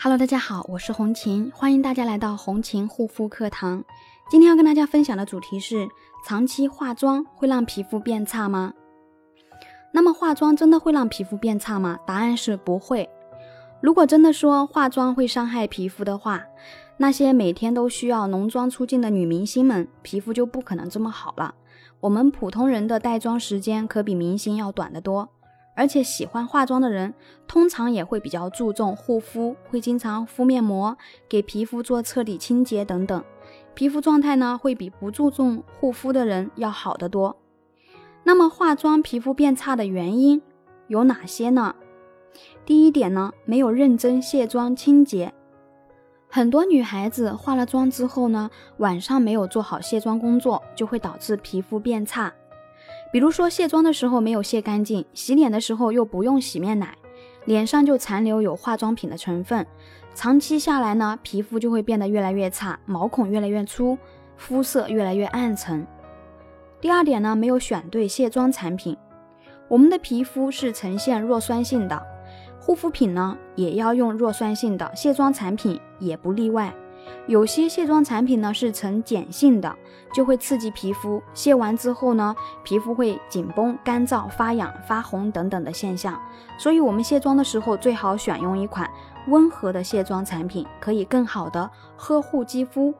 Hello，大家好，我是红琴，欢迎大家来到红琴护肤课堂。今天要跟大家分享的主题是：长期化妆会让皮肤变差吗？那么化妆真的会让皮肤变差吗？答案是不会。如果真的说化妆会伤害皮肤的话，那些每天都需要浓妆出镜的女明星们，皮肤就不可能这么好了。我们普通人的带妆时间可比明星要短得多。而且喜欢化妆的人，通常也会比较注重护肤，会经常敷面膜，给皮肤做彻底清洁等等，皮肤状态呢会比不注重护肤的人要好得多。那么化妆皮肤变差的原因有哪些呢？第一点呢，没有认真卸妆清洁，很多女孩子化了妆之后呢，晚上没有做好卸妆工作，就会导致皮肤变差。比如说卸妆的时候没有卸干净，洗脸的时候又不用洗面奶，脸上就残留有化妆品的成分，长期下来呢，皮肤就会变得越来越差，毛孔越来越粗，肤色越来越暗沉。第二点呢，没有选对卸妆产品。我们的皮肤是呈现弱酸性的，护肤品呢也要用弱酸性的，卸妆产品也不例外。有些卸妆产品呢是呈碱性的，就会刺激皮肤。卸完之后呢，皮肤会紧绷、干燥、发痒、发红等等的现象。所以，我们卸妆的时候最好选用一款温和的卸妆产品，可以更好的呵护肌肤。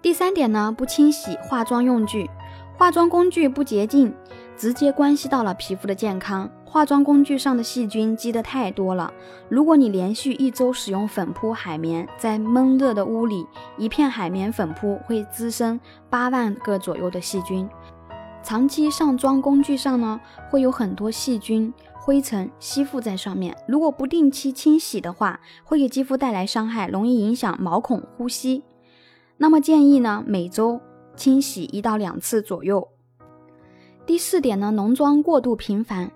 第三点呢，不清洗化妆用具，化妆工具不洁净，直接关系到了皮肤的健康。化妆工具上的细菌积得太多了。如果你连续一周使用粉扑海绵，在闷热的屋里，一片海绵粉扑会滋生八万个左右的细菌。长期上妆工具上呢，会有很多细菌、灰尘吸附在上面。如果不定期清洗的话，会给肌肤带来伤害，容易影响毛孔呼吸。那么建议呢，每周清洗一到两次左右。第四点呢，浓妆过度频繁。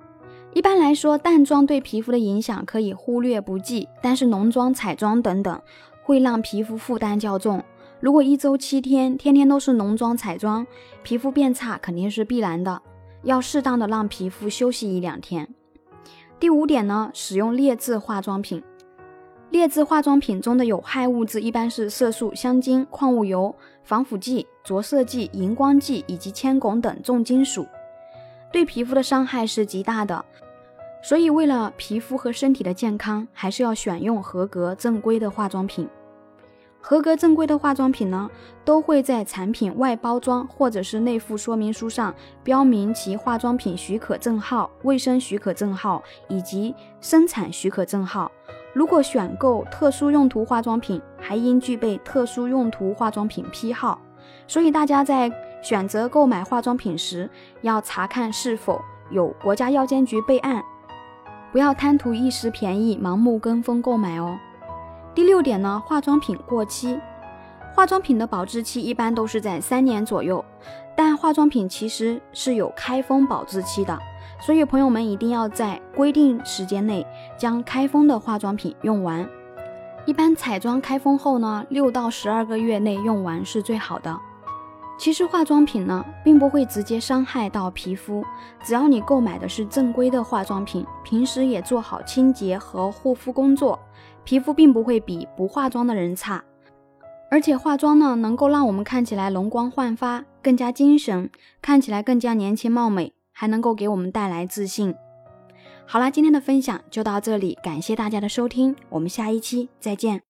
一般来说，淡妆对皮肤的影响可以忽略不计，但是浓妆、彩妆等等会让皮肤负担较重。如果一周七天，天天都是浓妆、彩妆，皮肤变差肯定是必然的，要适当的让皮肤休息一两天。第五点呢，使用劣质化妆品。劣质化妆品中的有害物质一般是色素、香精、矿物油、防腐剂、着色剂、荧光剂以及铅汞等重金属，对皮肤的伤害是极大的。所以，为了皮肤和身体的健康，还是要选用合格正规的化妆品。合格正规的化妆品呢，都会在产品外包装或者是内附说明书上标明其化妆品许可证号、卫生许可证号以及生产许可证号。如果选购特殊用途化妆品，还应具备特殊用途化妆品批号。所以，大家在选择购买化妆品时，要查看是否有国家药监局备案。不要贪图一时便宜，盲目跟风购买哦。第六点呢，化妆品过期，化妆品的保质期一般都是在三年左右，但化妆品其实是有开封保质期的，所以朋友们一定要在规定时间内将开封的化妆品用完。一般彩妆开封后呢，六到十二个月内用完是最好的。其实化妆品呢，并不会直接伤害到皮肤，只要你购买的是正规的化妆品，平时也做好清洁和护肤工作，皮肤并不会比不化妆的人差。而且化妆呢，能够让我们看起来容光焕发，更加精神，看起来更加年轻貌美，还能够给我们带来自信。好啦，今天的分享就到这里，感谢大家的收听，我们下一期再见。